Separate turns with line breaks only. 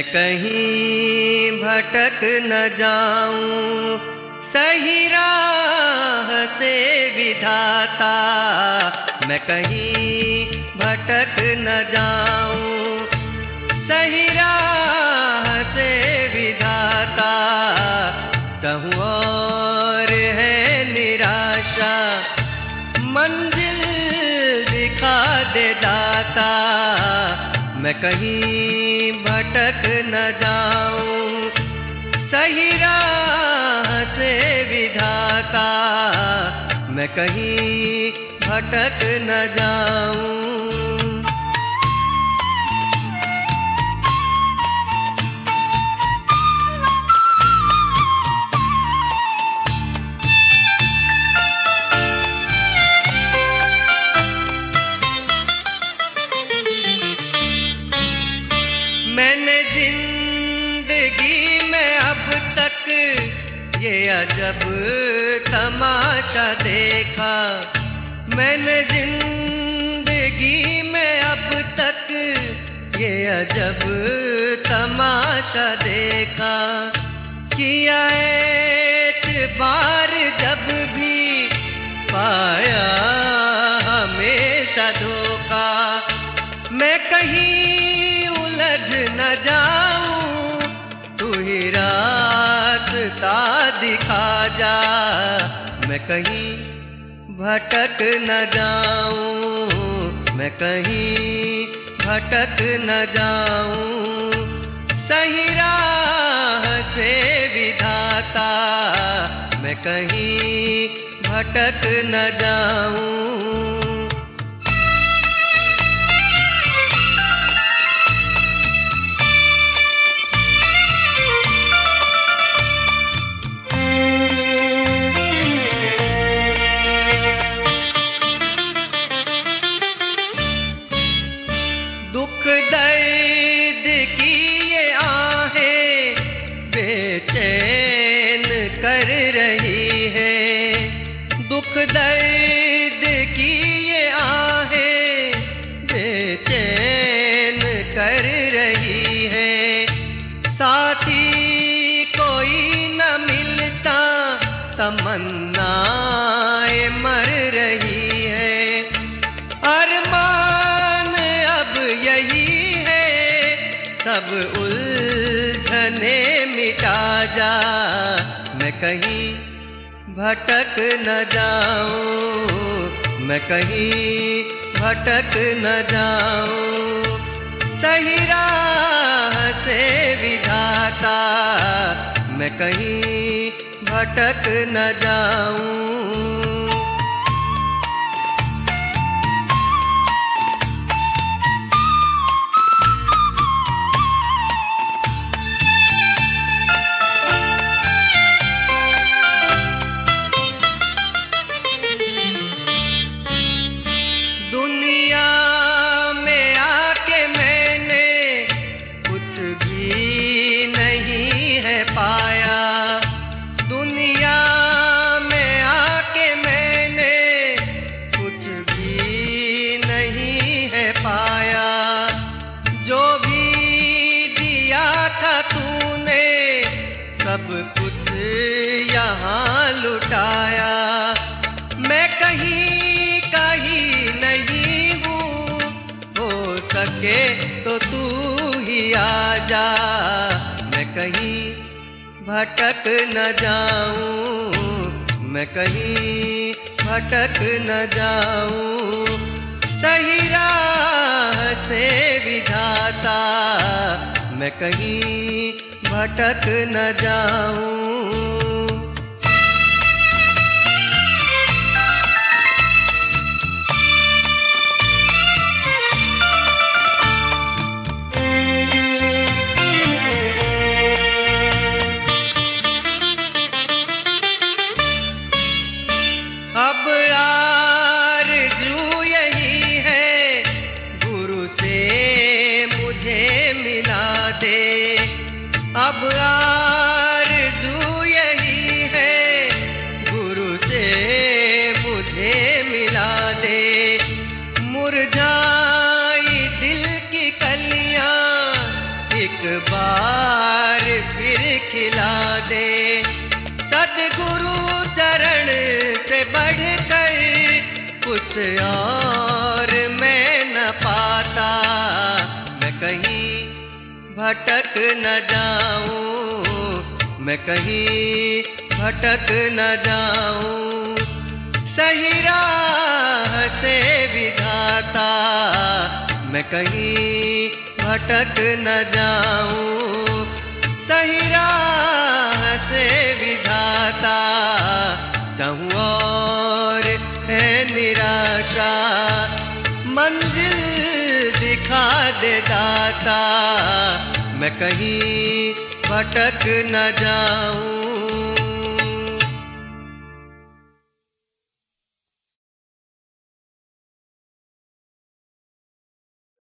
मैं कहीं भटक न जाऊँ, सही राह से विधाता। मैं कहीं भटक न जाऊँ, सही राह से विधाता। चाहूँ और है निराशा, मंजिल दिखा दे दाता। मैं कहीं भटक न जाऊँ। सही राह से विधाता मैं कहीं भटक न जाऊँ। ज़िंदगी में अब तक ये अजब तमाशा देखा। मैंने ज़िंदगी में अब तक ये अजब तमाशा देखा। किया एतबार जब भी पाया हमेशा धोखा दिखा जा, मैं कहीं भटक न जाऊँ, मैं कहीं भटक न जाऊँ। सही राह से विधाता, मैं कहीं भटक न जाऊँ। दुख दर्द की ये आहें बेचैन कर रही है। साथी कोई न मिलता, तमन्नाएँ मर रही है। अरमान अब यही है, सब उलझने मिटा जा। मैं कहीं भटक न जाऊँ। मैं कहीं भटक न जाऊँ। सही राह से विधाता, मैं कहीं भटक न जाऊँ। सके तो तू ही आ जा मैं कहीं भटक न जाऊँ। मैं कहीं भटक न जाऊँ। सही राह से विधाता। मैं कहीं भटक न जाऊँ। बार फिर खिला दे। सदगुरु चरण से बढ़कर कुछ और मैं न पाता। मैं कहीं भटक न जाऊँ, मैं कहीं भटक न जाऊँ। सही राह से विधाता मैं कहीं भटक न जाऊँ। सही राह से विधाता चाहूँ और है निराशा। मंजिल दिखा दे दाता, मैं कहीं भटक न जाऊँ।